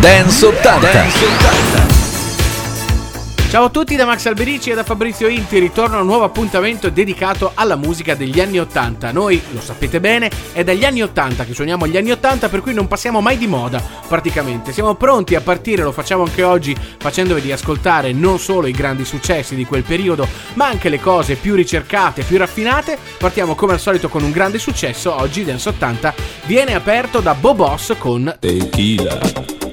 Dance 80. Dance 80. Ciao a tutti da Max Alberici e da Fabrizio Inti, ritorno a un nuovo appuntamento dedicato alla musica degli anni 80. Noi, lo sapete bene, è dagli anni 80 che suoniamo gli anni 80, per cui non passiamo mai di moda, praticamente. Siamo pronti a partire, lo facciamo anche oggi, facendovi ascoltare non solo i grandi successi di quel periodo, ma anche le cose più ricercate, più raffinate. Partiamo come al solito con un grande successo, oggi Dance 80 viene aperto da Boboss con Tequila.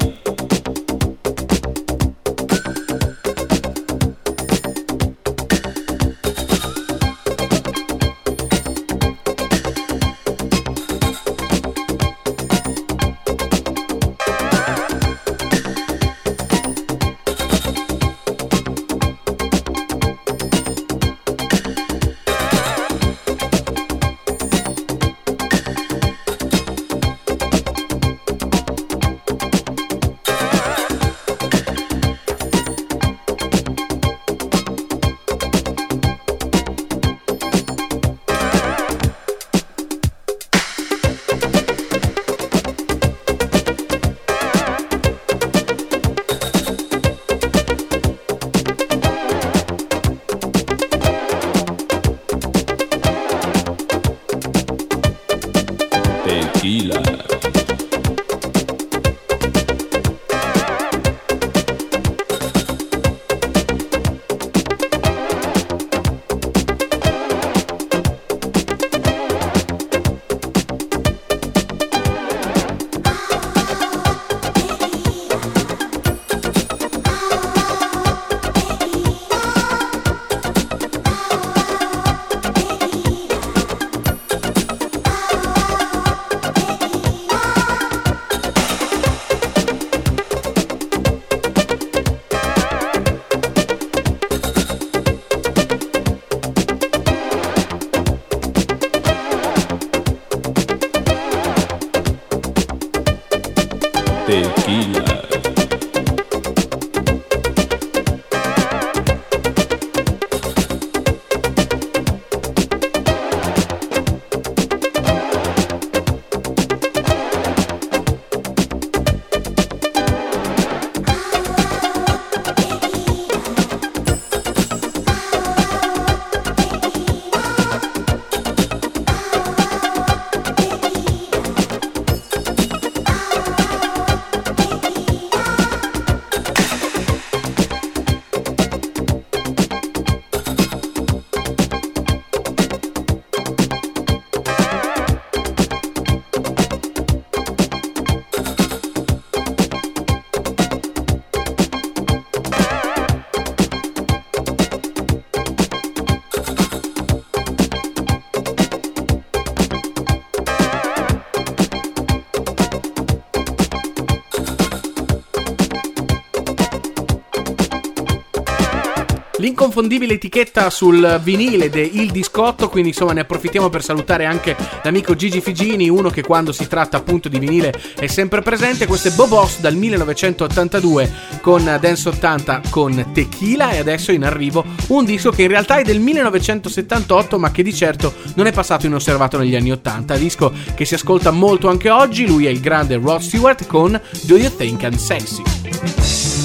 L'inconfondibile etichetta sul vinile de Il Discotto, quindi insomma ne approfittiamo per salutare anche l'amico Gigi Figini, uno che quando si tratta appunto di vinile è sempre presente. Questo è Bobos dal 1982 con Dance 80 con Tequila e adesso in arrivo un disco che in realtà è del 1978 ma che di certo non è passato inosservato negli anni 80, disco che si ascolta molto anche oggi, lui è il grande Rod Stewart con Do You Think I'm Sexy?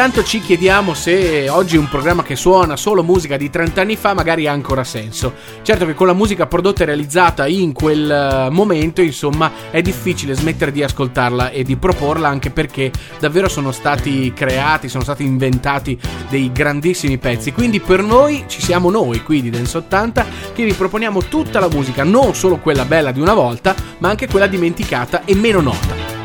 Tanto ci chiediamo se oggi un programma che suona solo musica di 30 anni fa magari ha ancora senso. Certo che con la musica prodotta e realizzata in quel eh, momento, insomma, è difficile smettere di ascoltarla e di proporla anche perché davvero sono stati creati, sono stati inventati dei grandissimi pezzi. Quindi per noi ci siamo noi qui di Dance 80 che vi proponiamo tutta la musica, non solo quella bella di una volta, ma anche quella dimenticata e meno nota.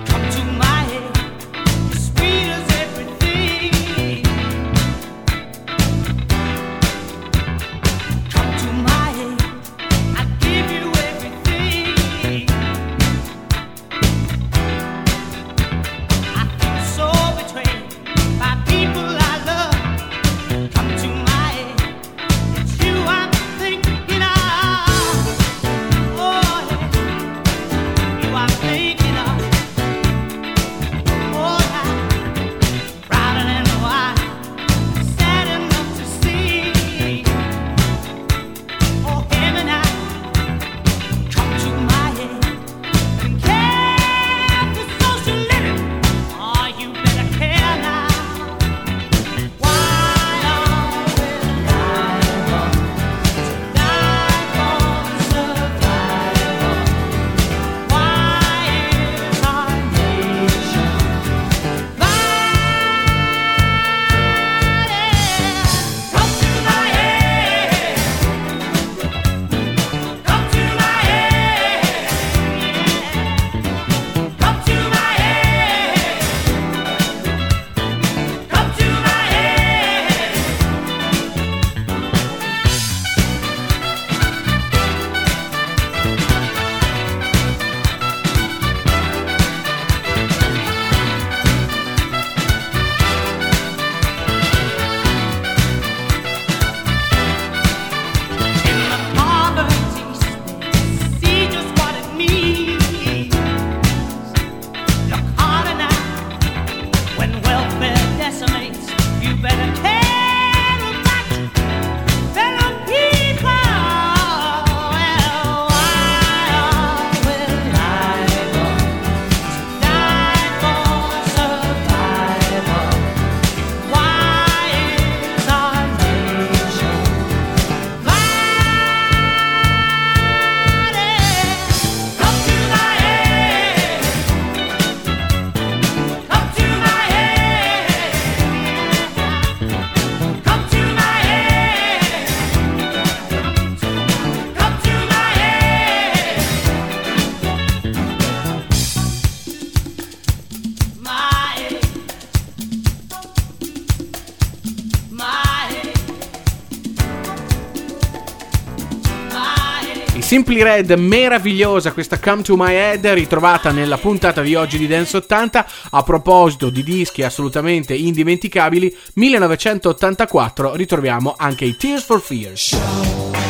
Simply Red, meravigliosa questa Come to My Head, ritrovata nella puntata di oggi di Dance 80. A proposito di dischi assolutamente indimenticabili, 1984 ritroviamo anche i Tears for Fears.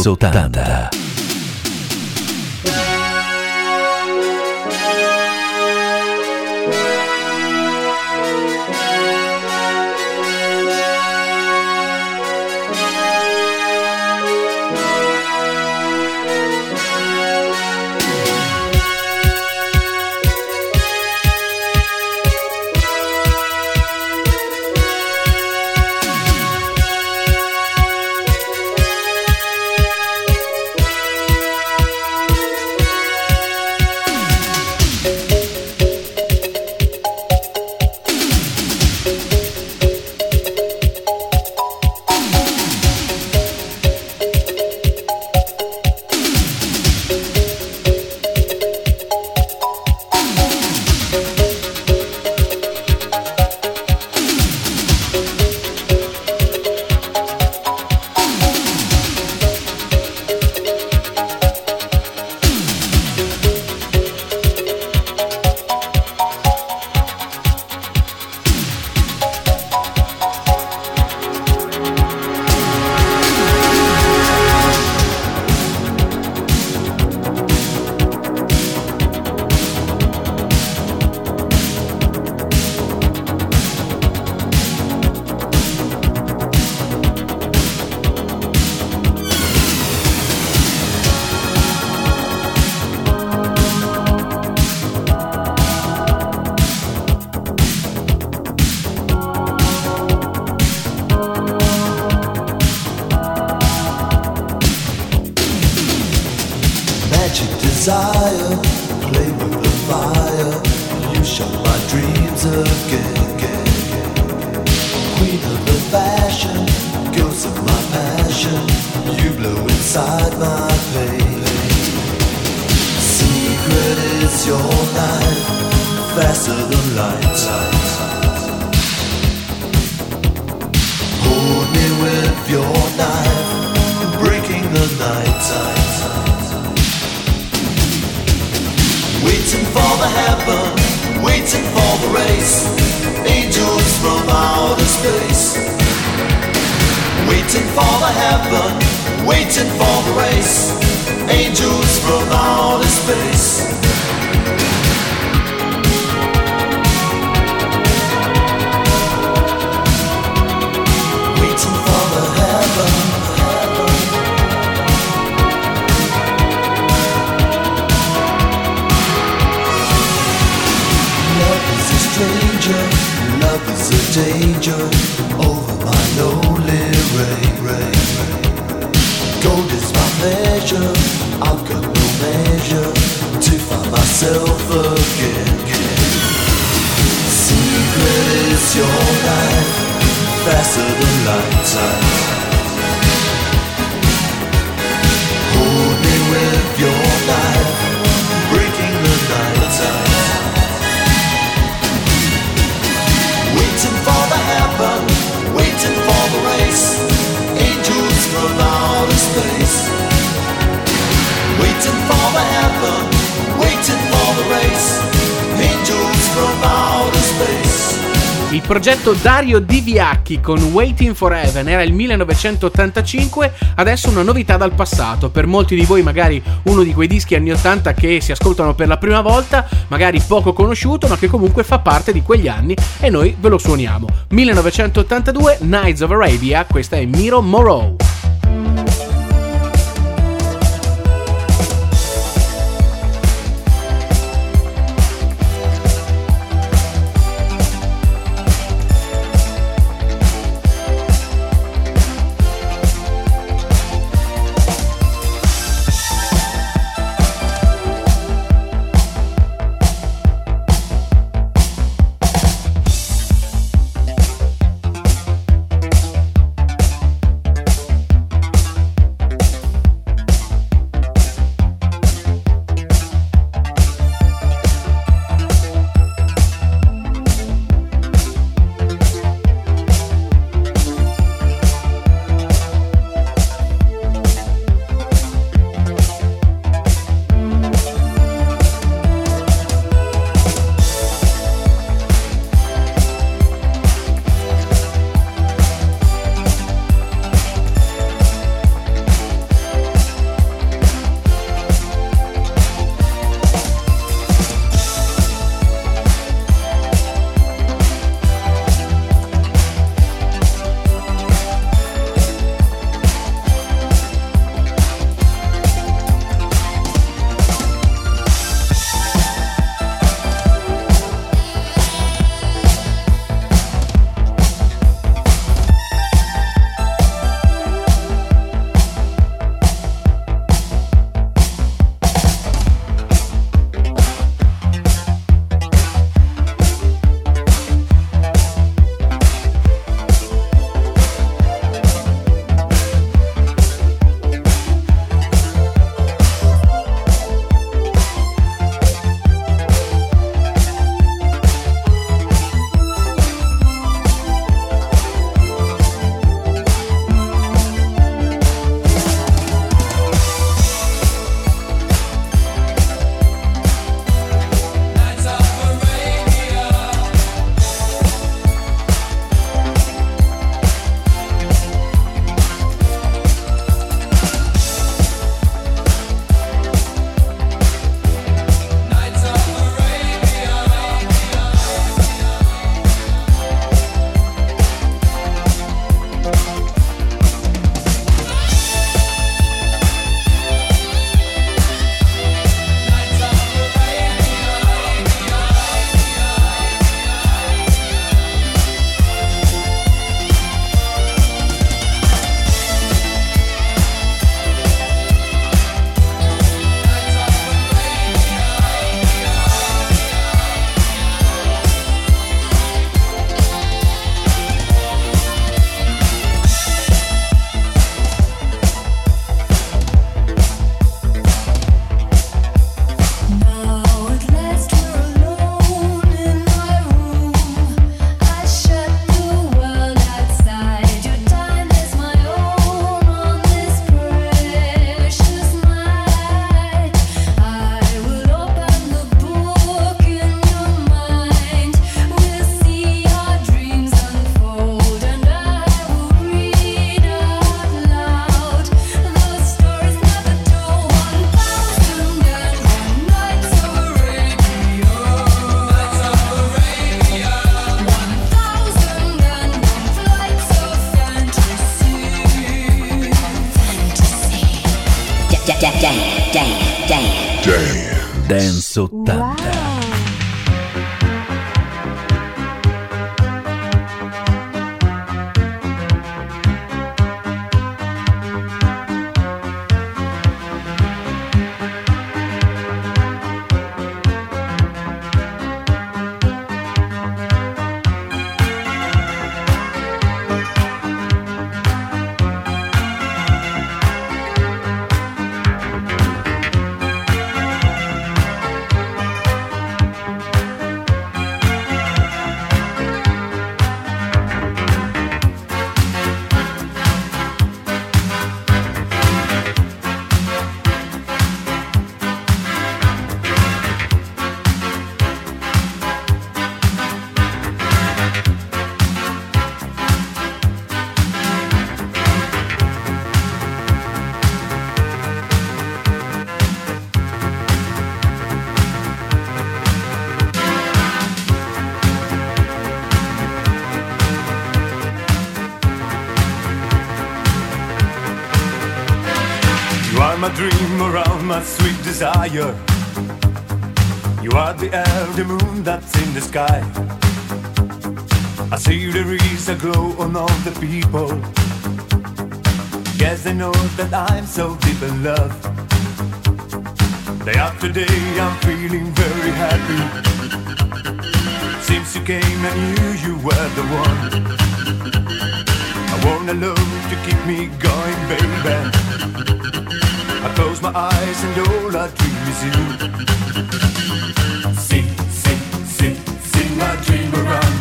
80. desire. Play with the fire. You shot my dreams again, again. Queen of the fashion, ghost of my passion. You blow inside my pain. Secret is your life, faster than light. Hold me with your knife, breaking the night. Waiting for the heaven, waiting for the race. Angels from outer space. Waiting for the heaven, waiting for the race. Angels from outer space. danger over my lonely ray, ray, Gold is my measure, I've got no measure to find myself again. Secret is your life, faster than light time. Hold me with your face. Angels from outer space. Waiting for the heaven, waiting for the race. Angels from outer Il progetto Dario Diviacchi con Waiting for Heaven era il 1985, adesso una novità dal passato. Per molti di voi magari uno di quei dischi anni 80 che si ascoltano per la prima volta, magari poco conosciuto, ma che comunque fa parte di quegli anni e noi ve lo suoniamo. 1982 Nights of Arabia, questa è Miro Morrow. Desire. You are the the moon that's in the sky. I see the is a glow on all the people. Guess they know that I'm so deep in love. Day after day, I'm feeling very happy. Since you came, I knew you were the one. I want a love to keep me going, baby. I close my eyes and all I dream is you. Sing, sing, sing, sing my dream around.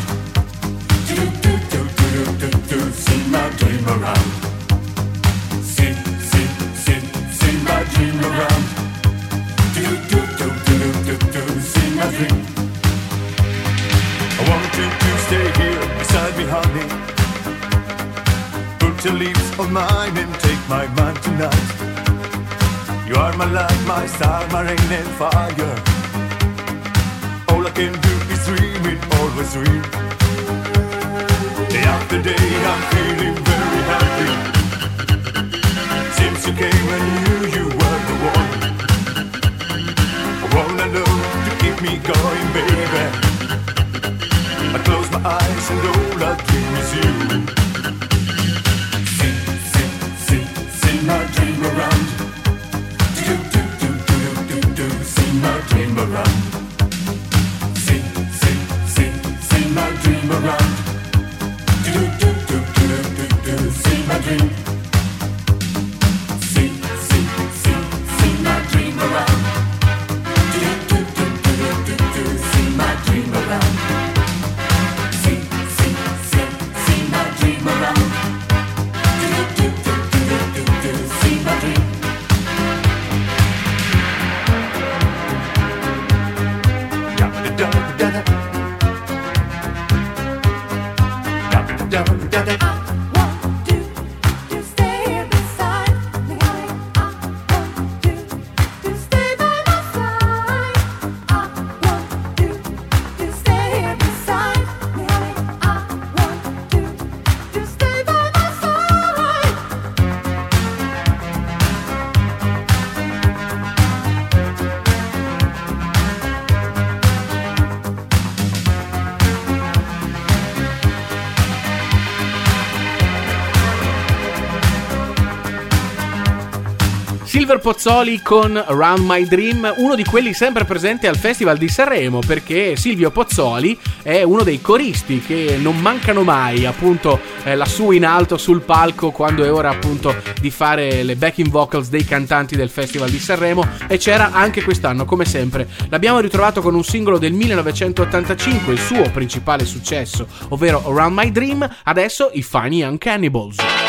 Do, do, do, do, do, do, do, sing my dream around. Sing, sing, sing, sing my dream around. Do, do, do, do, do, do, do, sing my dream. I want you to stay here beside me, honey. Put your lips on mine and take my mind tonight. You are my light, my star, my rain and fire. All I can do is dream it, always dream. Day after day, I'm feeling very happy. Since you came, I knew you were the one. I wanna know to keep me going, baby. I close my eyes and all I dream is you. Sing, sing, sing, sing my dream around. dreamer, dreamer, run. Silver Pozzoli con Around My Dream, uno di quelli sempre presenti al Festival di Sanremo, perché Silvio Pozzoli è uno dei coristi che non mancano mai, appunto, eh, lassù in alto sul palco quando è ora appunto di fare le backing vocals dei cantanti del Festival di Sanremo e c'era anche quest'anno, come sempre. L'abbiamo ritrovato con un singolo del 1985, il suo principale successo, ovvero Around My Dream, adesso i Funny Young Cannibals.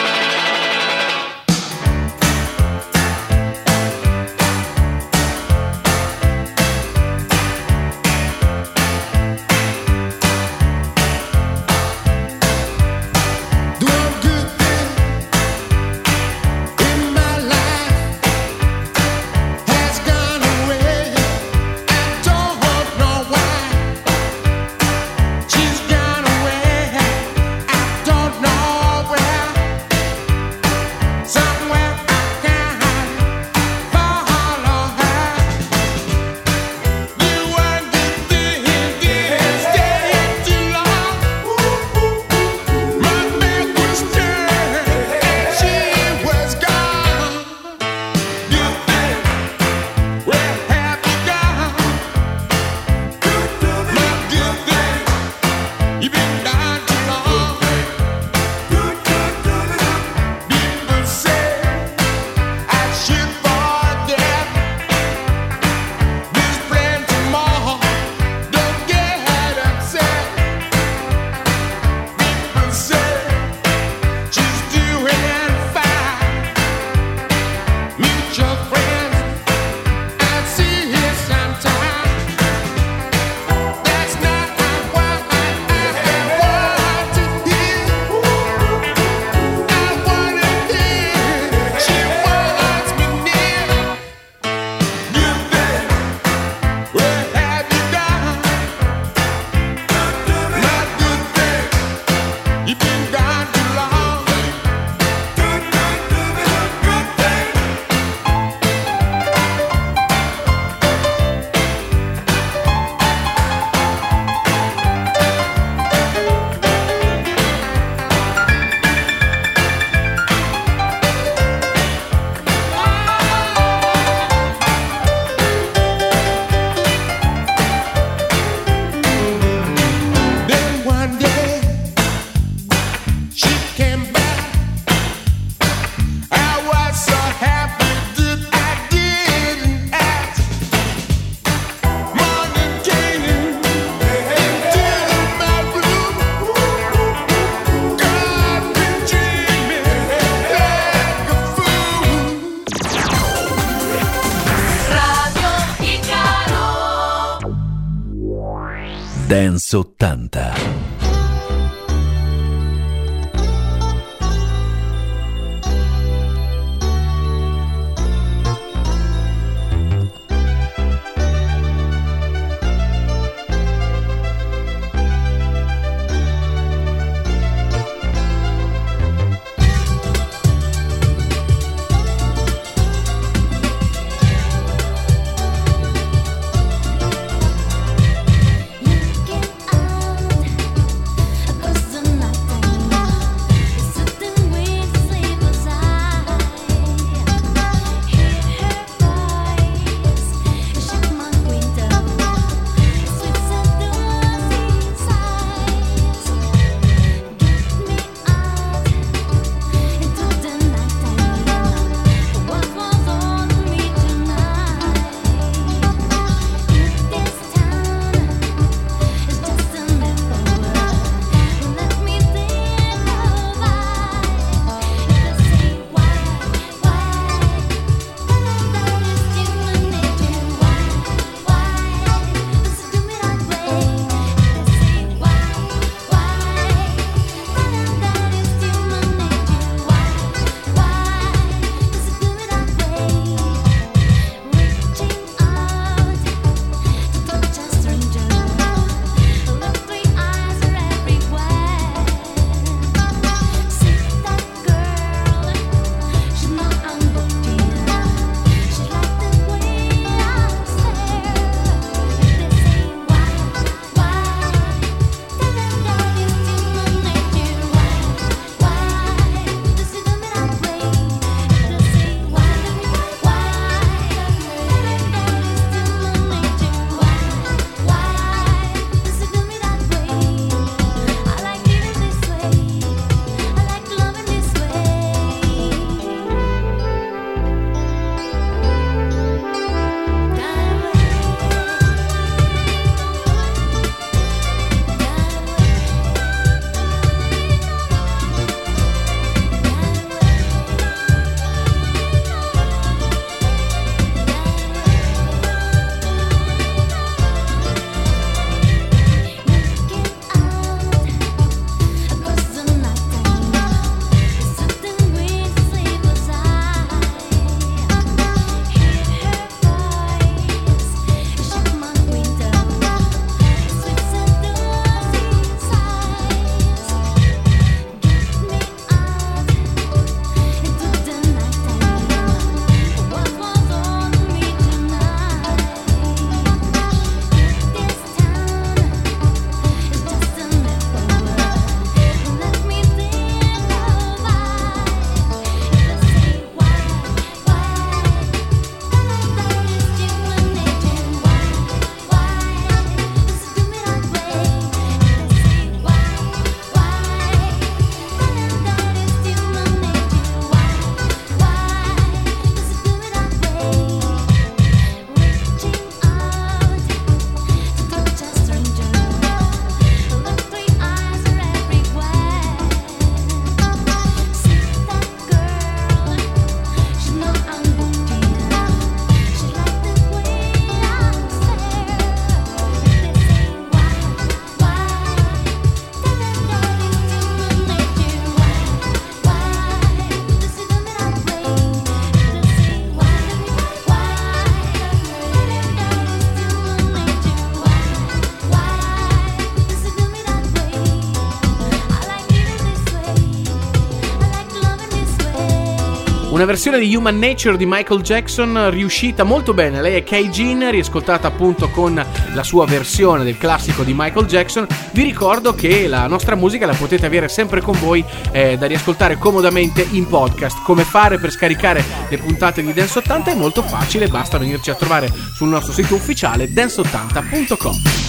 Una versione di Human Nature di Michael Jackson riuscita molto bene. Lei è Kay Jean, riascoltata appunto con la sua versione del classico di Michael Jackson. Vi ricordo che la nostra musica la potete avere sempre con voi eh, da riascoltare comodamente in podcast. Come fare per scaricare le puntate di Dance 80 è molto facile, basta venirci a trovare sul nostro sito ufficiale dance80.com.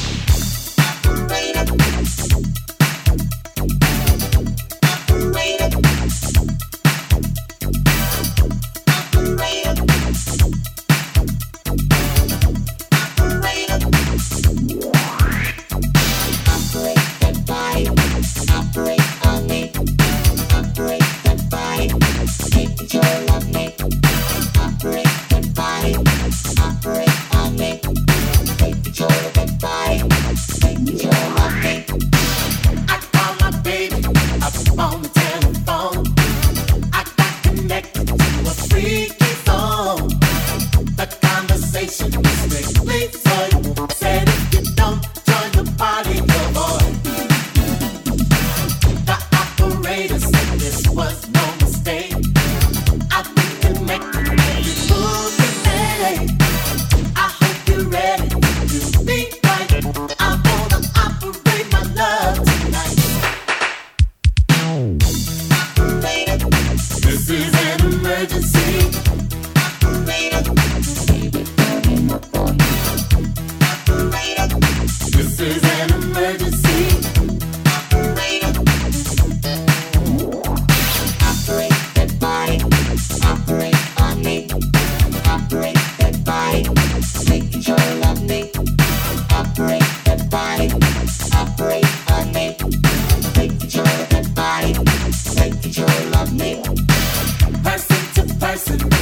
Person to person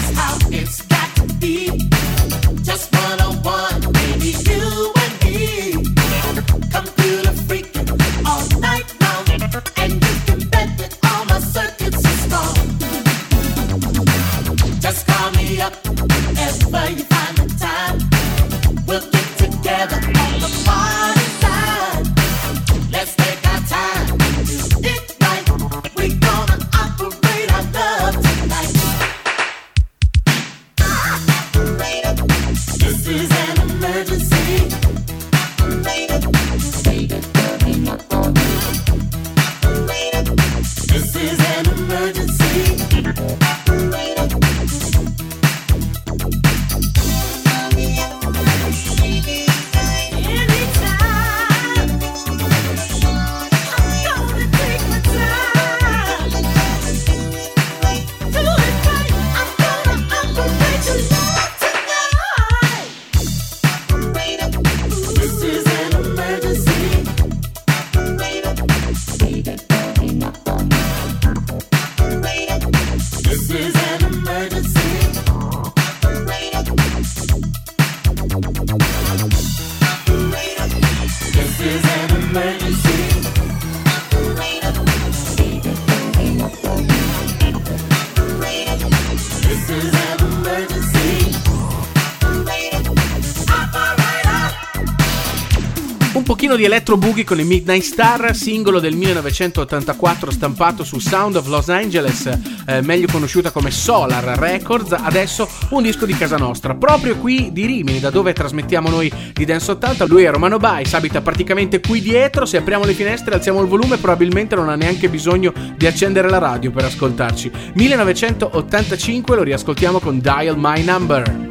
di electro boogie con i Midnight Star, singolo del 1984 stampato su Sound of Los Angeles, eh, meglio conosciuta come Solar Records, adesso un disco di casa nostra, proprio qui di Rimini, da dove trasmettiamo noi di Dance 80. Lui è Romano Bice, abita praticamente qui dietro, se apriamo le finestre, alziamo il volume, probabilmente non ha neanche bisogno di accendere la radio per ascoltarci. 1985 lo riascoltiamo con Dial My Number.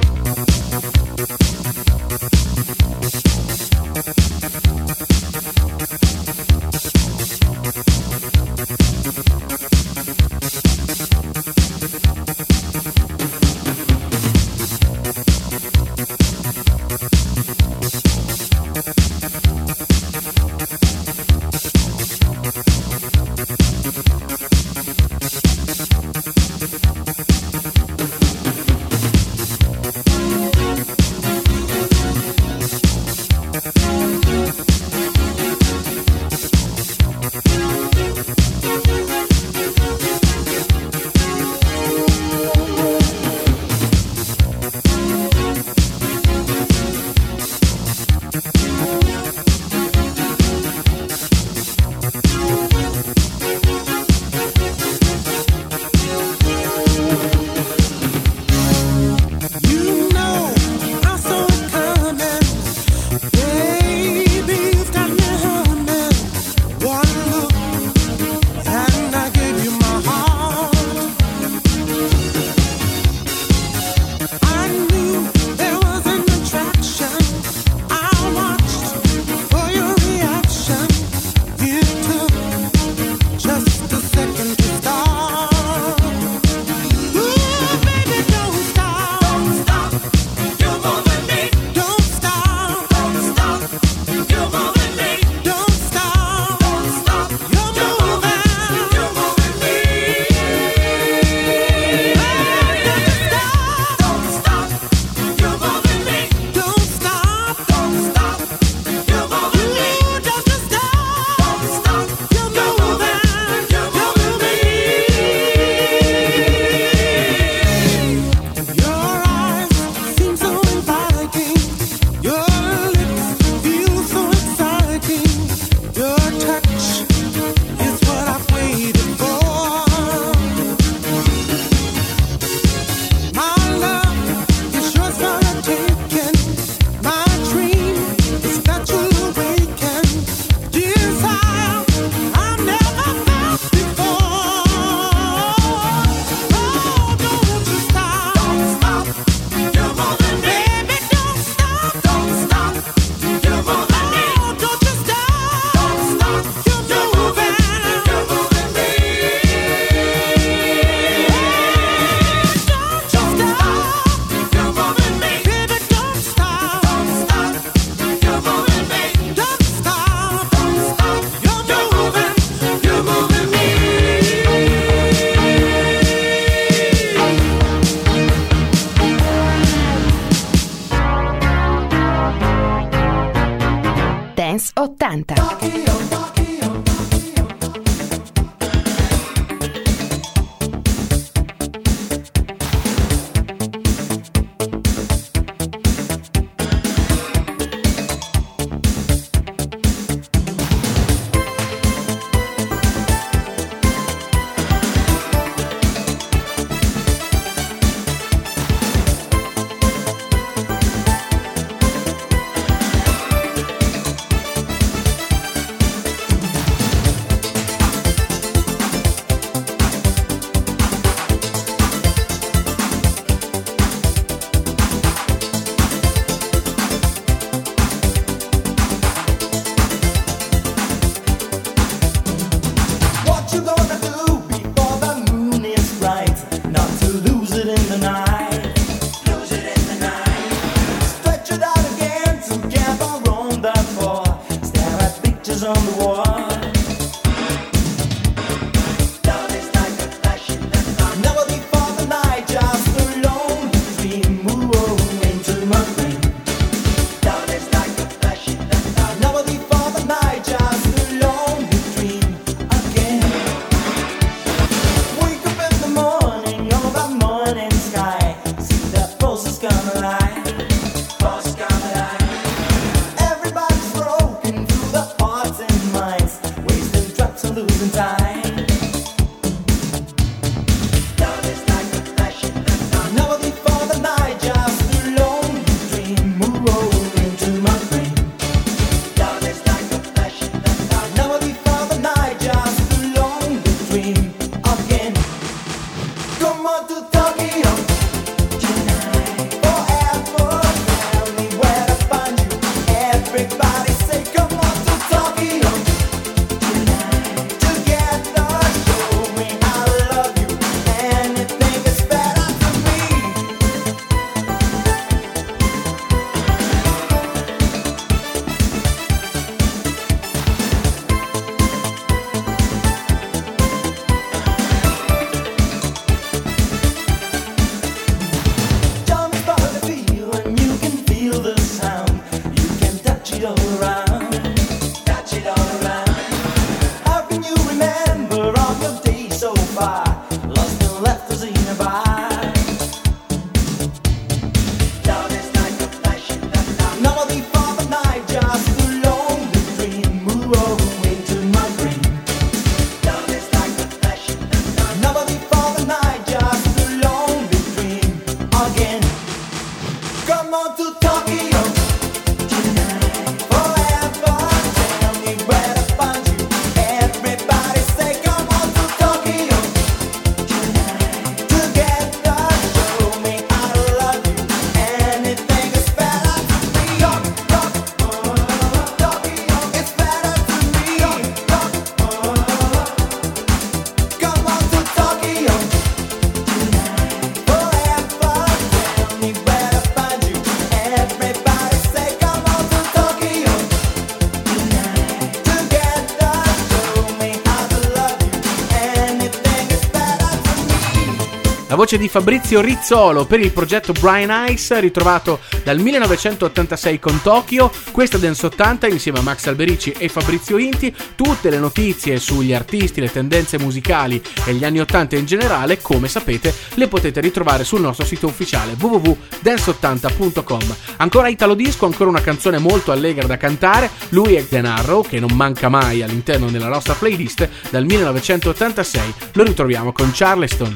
di Fabrizio Rizzolo per il progetto Brian Ice, ritrovato dal 1986 con Tokyo, questa Dance 80 insieme a Max Alberici e Fabrizio Inti, tutte le notizie sugli artisti, le tendenze musicali e gli anni 80 in generale, come sapete, le potete ritrovare sul nostro sito ufficiale www.dance80.com. Ancora Italo Disco, ancora una canzone molto allegra da cantare, lui è Denarro, che non manca mai all'interno della nostra playlist dal 1986, lo ritroviamo con Charleston.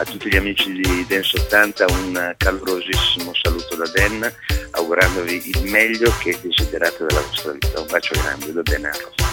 A tutti gli amici gli Den 70 un calorosissimo saluto da Den, augurandovi il meglio che desiderate della vostra vita. Un bacio grande da Den Arrow.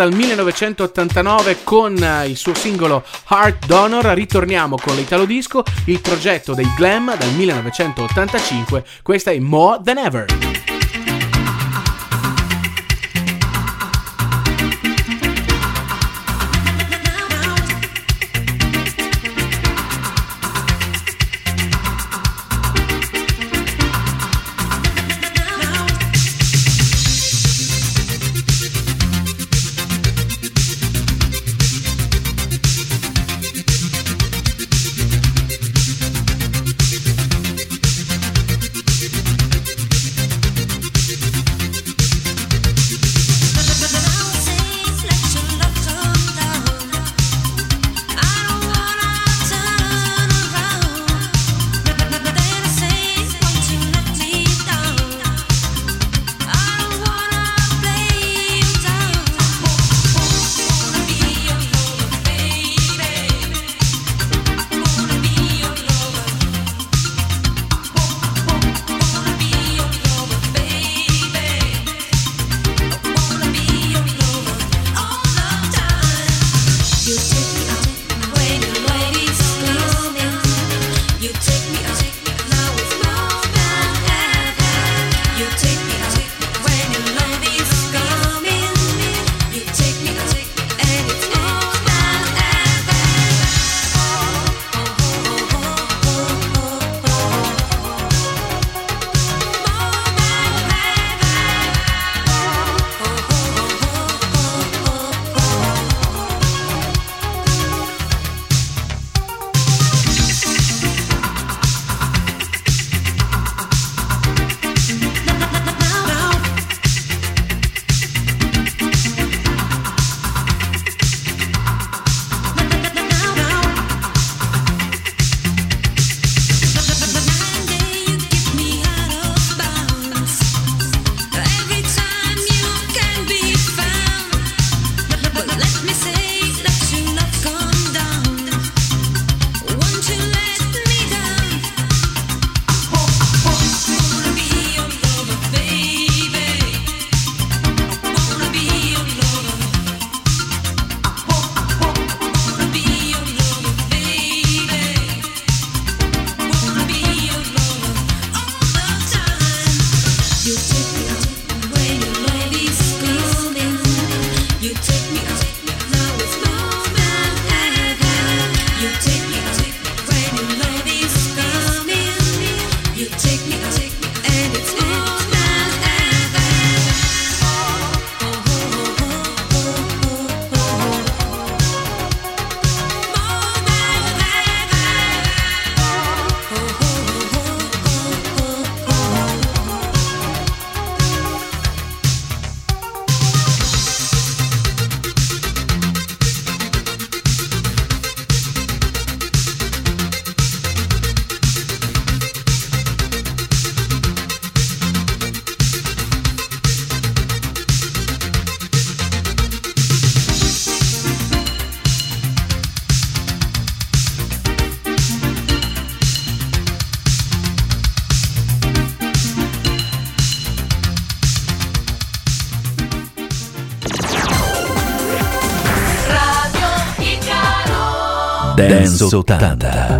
dal 1989 con eh, il suo singolo Heart Donor, ritorniamo con l'Italo Disco, il progetto dei Glam dal 1985, questa è More Than Ever. Sotanda.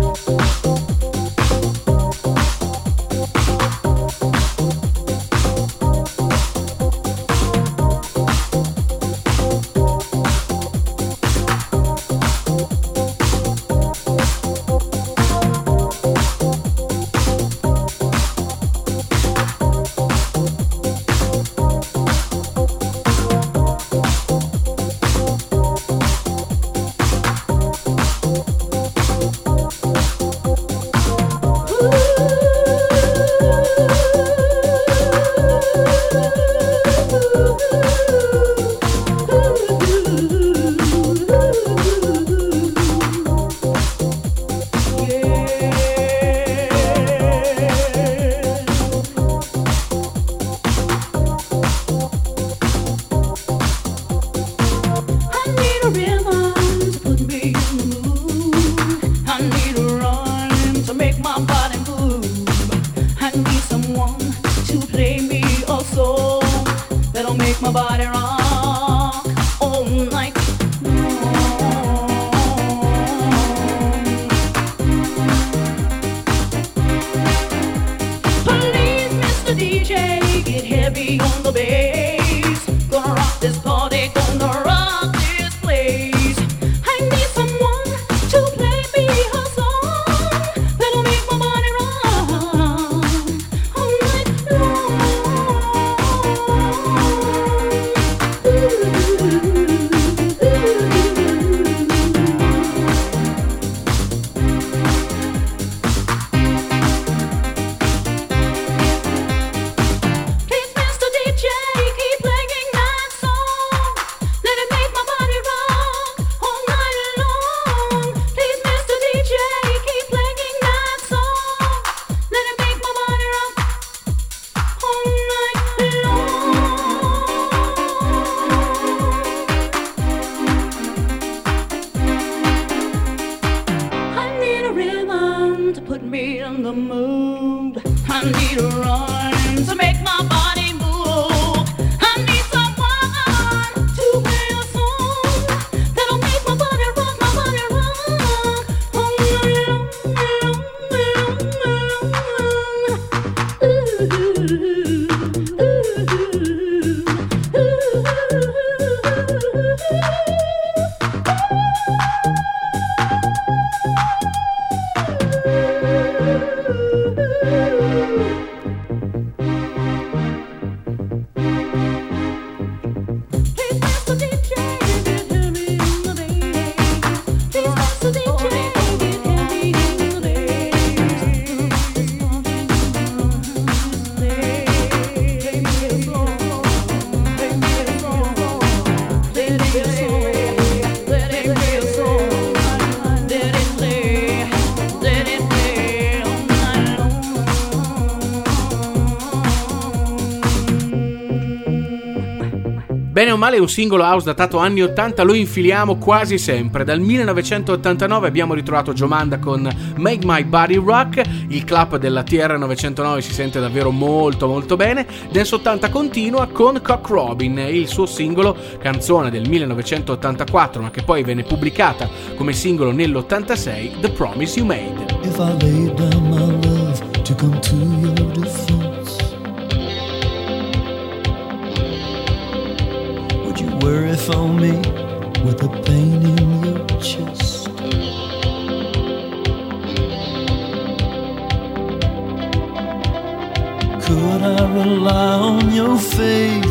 male è un singolo house datato anni 80, lo infiliamo quasi sempre. Dal 1989 abbiamo ritrovato Giomanda con Make My Body Rock, il clap della TR909 si sente davvero molto molto bene. Dance 80 continua con Cock Robin, il suo singolo, canzone del 1984 ma che poi venne pubblicata come singolo nell'86, The Promise You Made. If I lay down my love to come to your defense. phone me with a pain in your chest. Could I rely on your faith?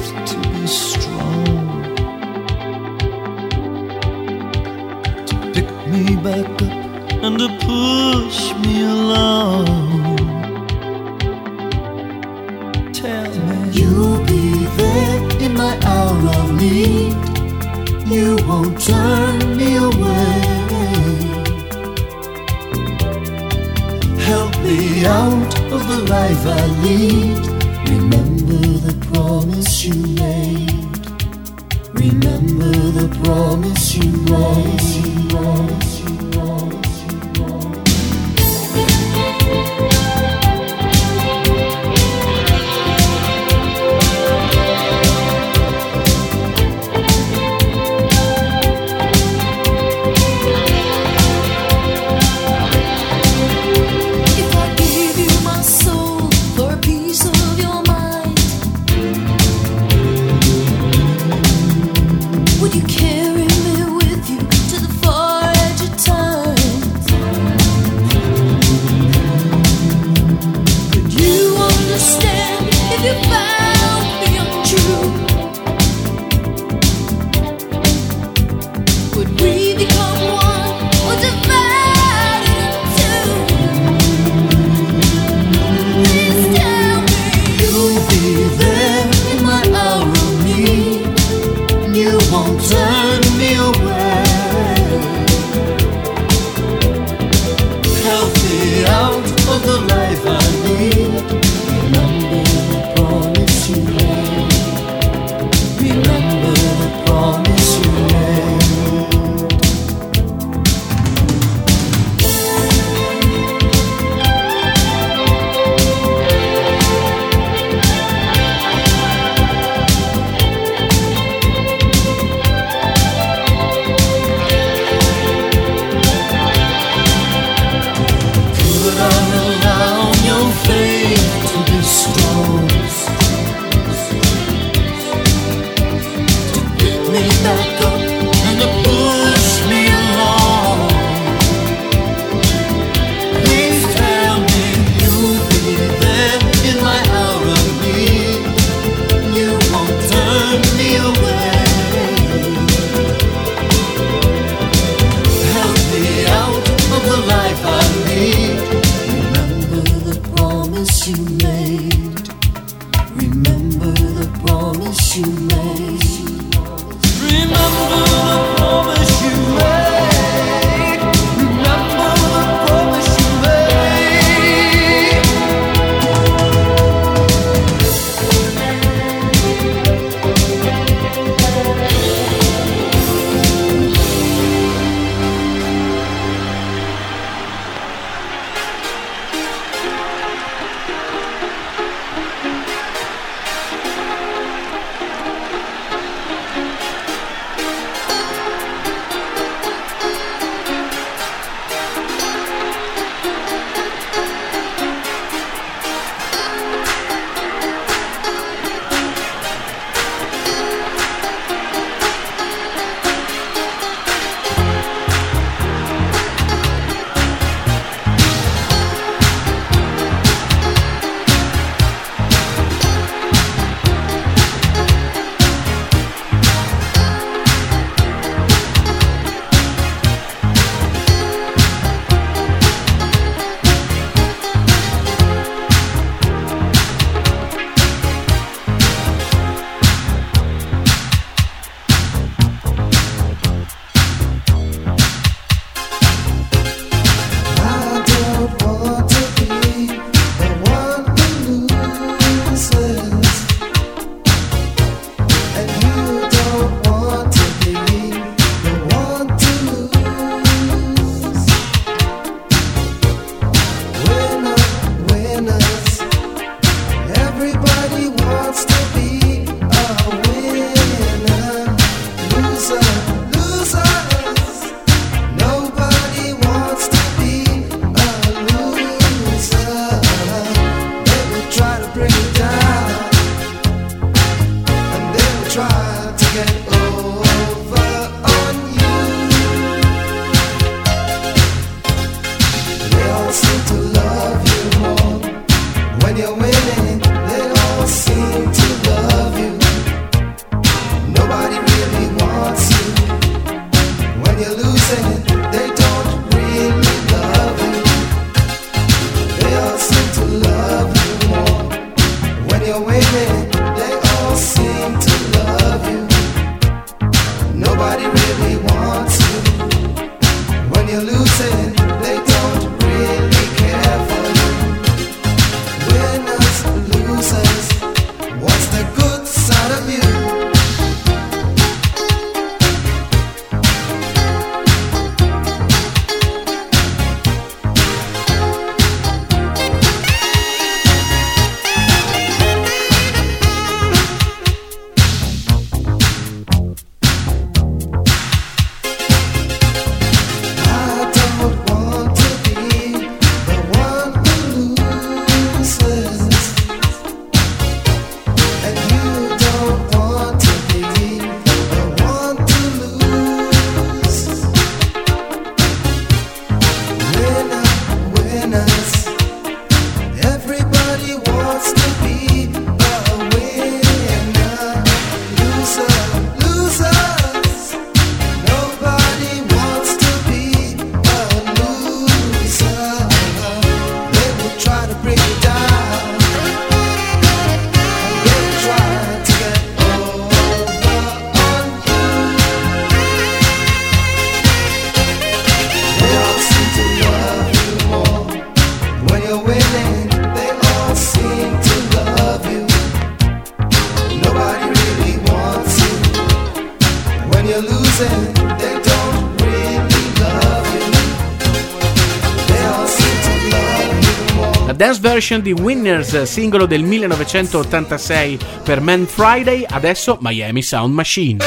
Edition di Winners, singolo del 1986 per Man Friday, adesso Miami Sound Machine.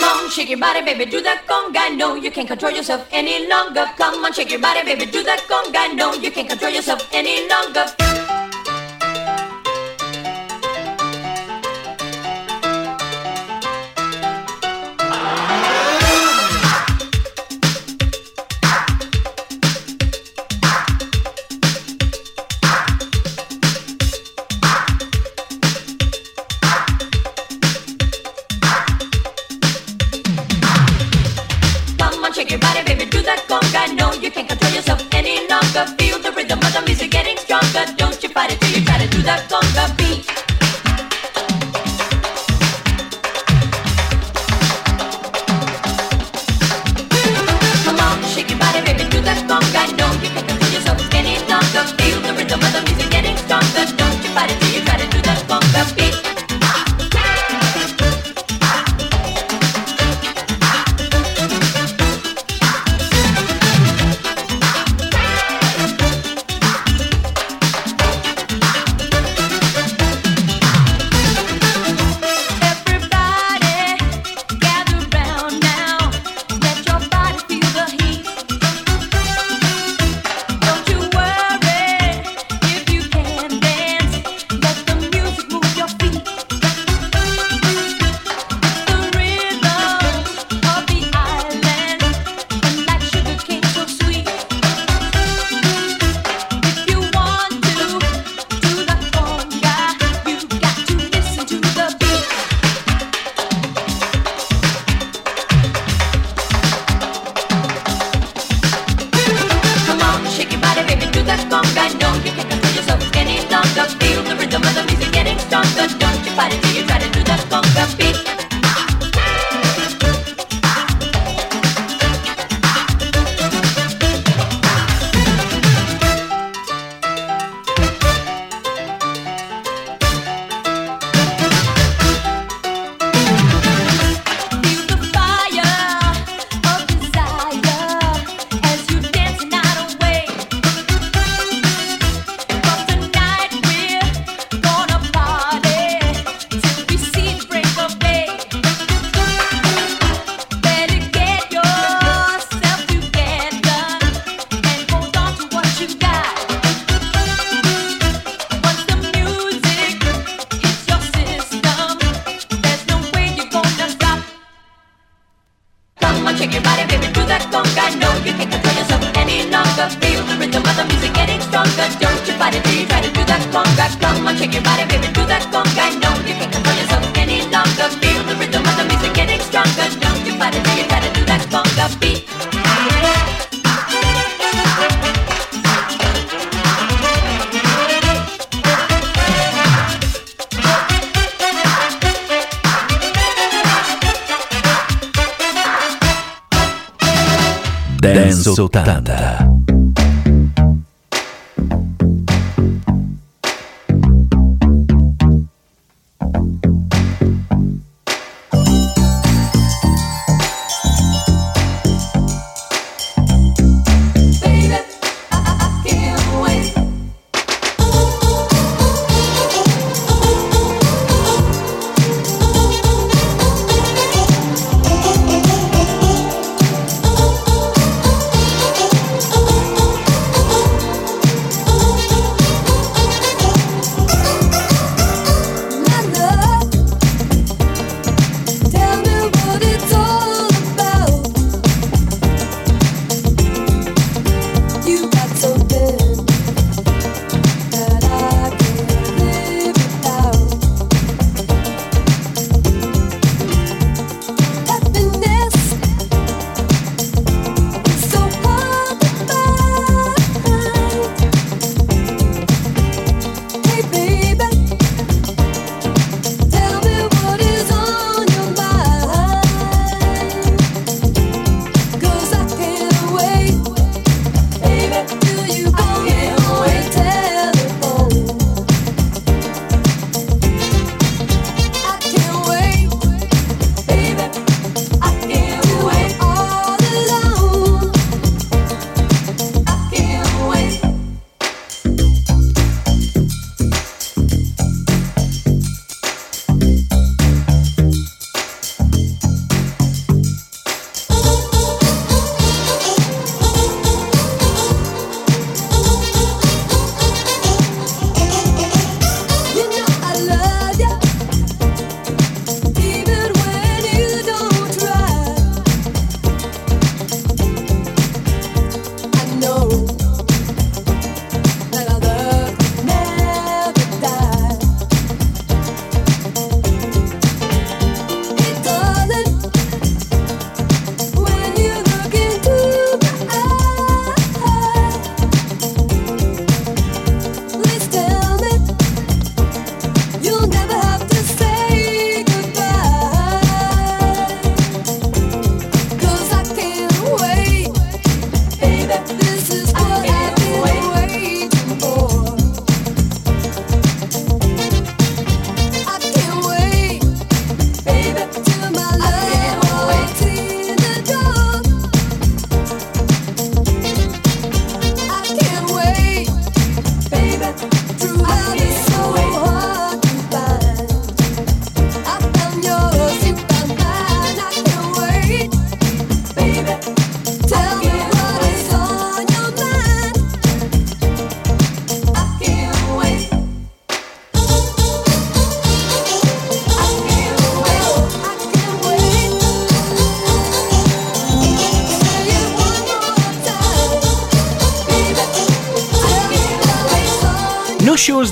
Mom, shake your body, baby, do that conga. No, you can't control yourself any longer. Come on, shake your body, baby, do that conga. No, you can't control yourself any longer.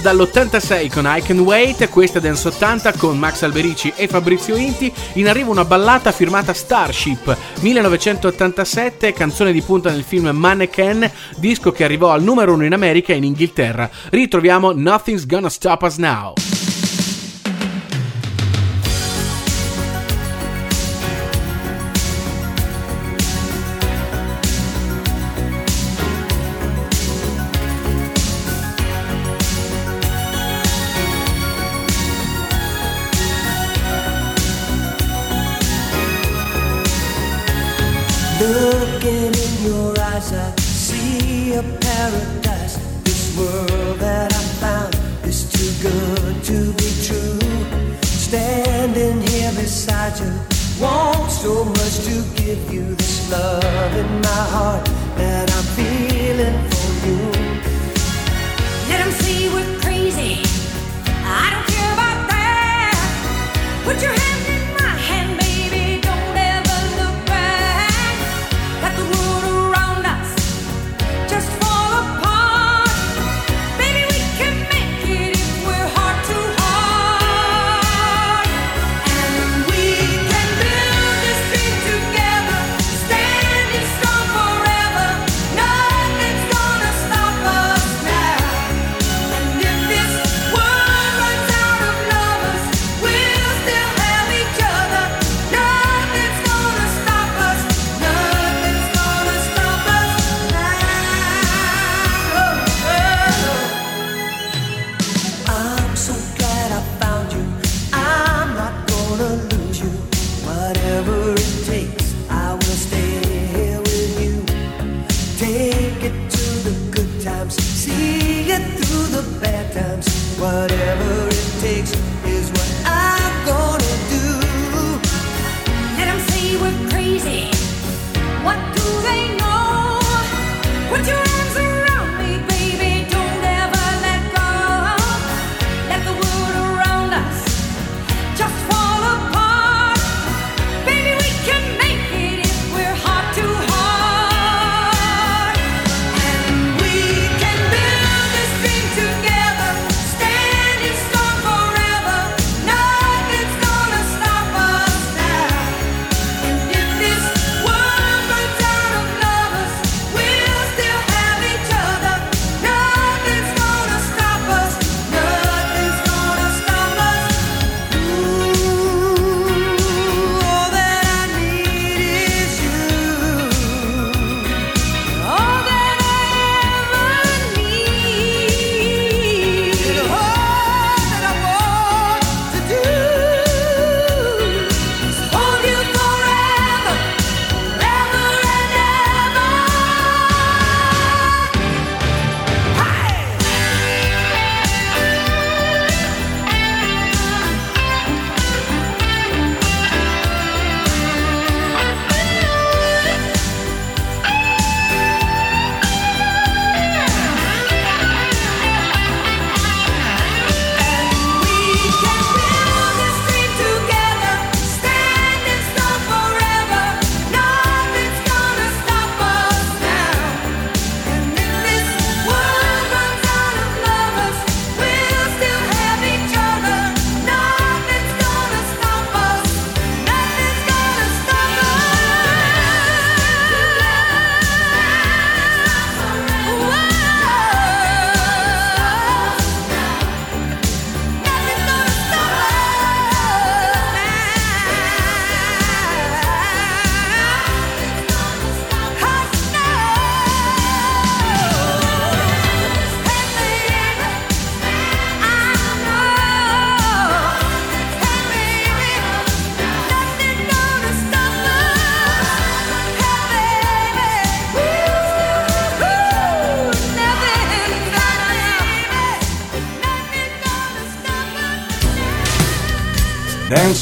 Dall'86 con I Can Wait, questa Dance 80 con Max Alberici e Fabrizio Inti, in arrivo una ballata firmata Starship 1987, canzone di punta nel film Mannequin, disco che arrivò al numero uno in America e in Inghilterra. Ritroviamo Nothing's Gonna Stop Us Now. to be true. Standing here beside you, want so much to give you this love in my heart that I'm.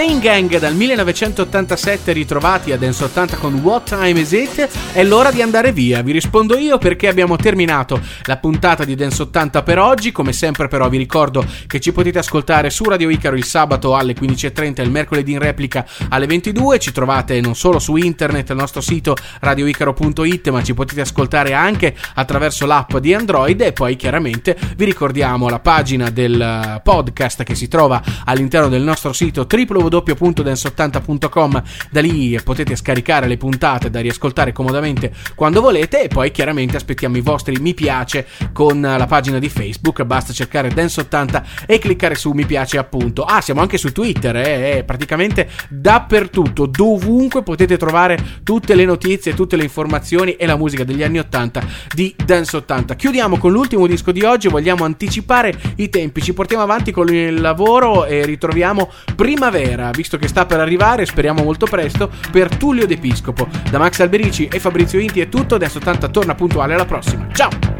Kane Gang dal 1987 ritrovati a Dance 80 con What Time Is It? È l'ora di andare via, vi rispondo io perché abbiamo terminato la puntata di Dance 80 per oggi, come sempre però vi ricordo che ci potete ascoltare su Radio Icaro il sabato alle 15.30 e il mercoledì in replica alle 22, ci trovate non solo su internet al nostro sito radioicaro.it ma ci potete ascoltare anche attraverso l'app di Android. E poi chiaramente vi ricordiamo la pagina del eh, podcast che si trova all'interno del nostro sito www.dance80.com da lì potete scaricare le puntate da riascoltare comodamente quando volete e poi chiaramente aspettiamo i vostri mi piace con la pagina di Facebook. Basta cercare Dance80 e cliccare su mi piace appunto. Ah siamo anche su Twitter eh, eh, praticamente dappertutto dovunque potete trovare tutte le notizie tutte le informazioni e la musica degli anni 80 di Dance 80 chiudiamo con l'ultimo disco di oggi vogliamo anticipare i tempi. Ci portiamo avanti con il lavoro e ritroviamo Primavera, visto che sta per arrivare, speriamo molto presto, per Tullio D'Episcopo. Da Max Alberici e Fabrizio Inti è tutto, adesso 80 torna puntuale alla prossima. Ciao!